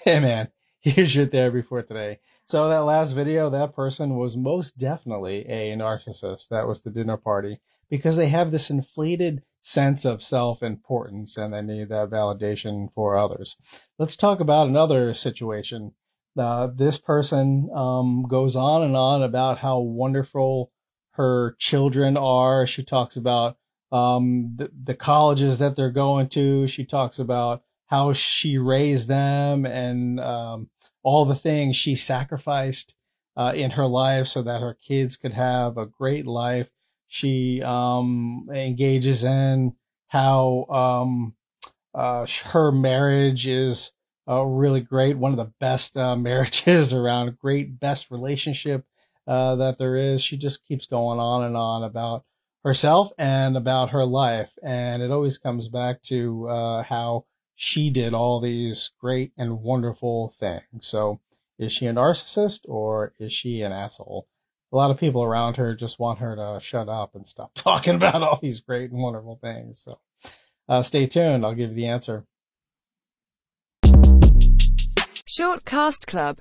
hey man, here's your therapy for today. So that last video, that person was most definitely a narcissist. That was the dinner party because they have this inflated sense of self-importance and they need that validation for others. Let's talk about another situation. Uh, this person um, goes on and on about how wonderful her children are. She talks about um, the, the colleges that they're going to. She talks about how she raised them and um, all the things she sacrificed uh, in her life so that her kids could have a great life. She um, engages in how um, uh, her marriage is really great, one of the best uh, marriages around, great best relationship uh, that there is. She just keeps going on and on about herself and about her life, and it always comes back to uh, how she did all these great and wonderful things. So, is she a narcissist or is she an asshole? A lot of people around her just want her to shut up and stop talking about all these great and wonderful things. So, uh, stay tuned. I'll give you the answer. Short Cast Club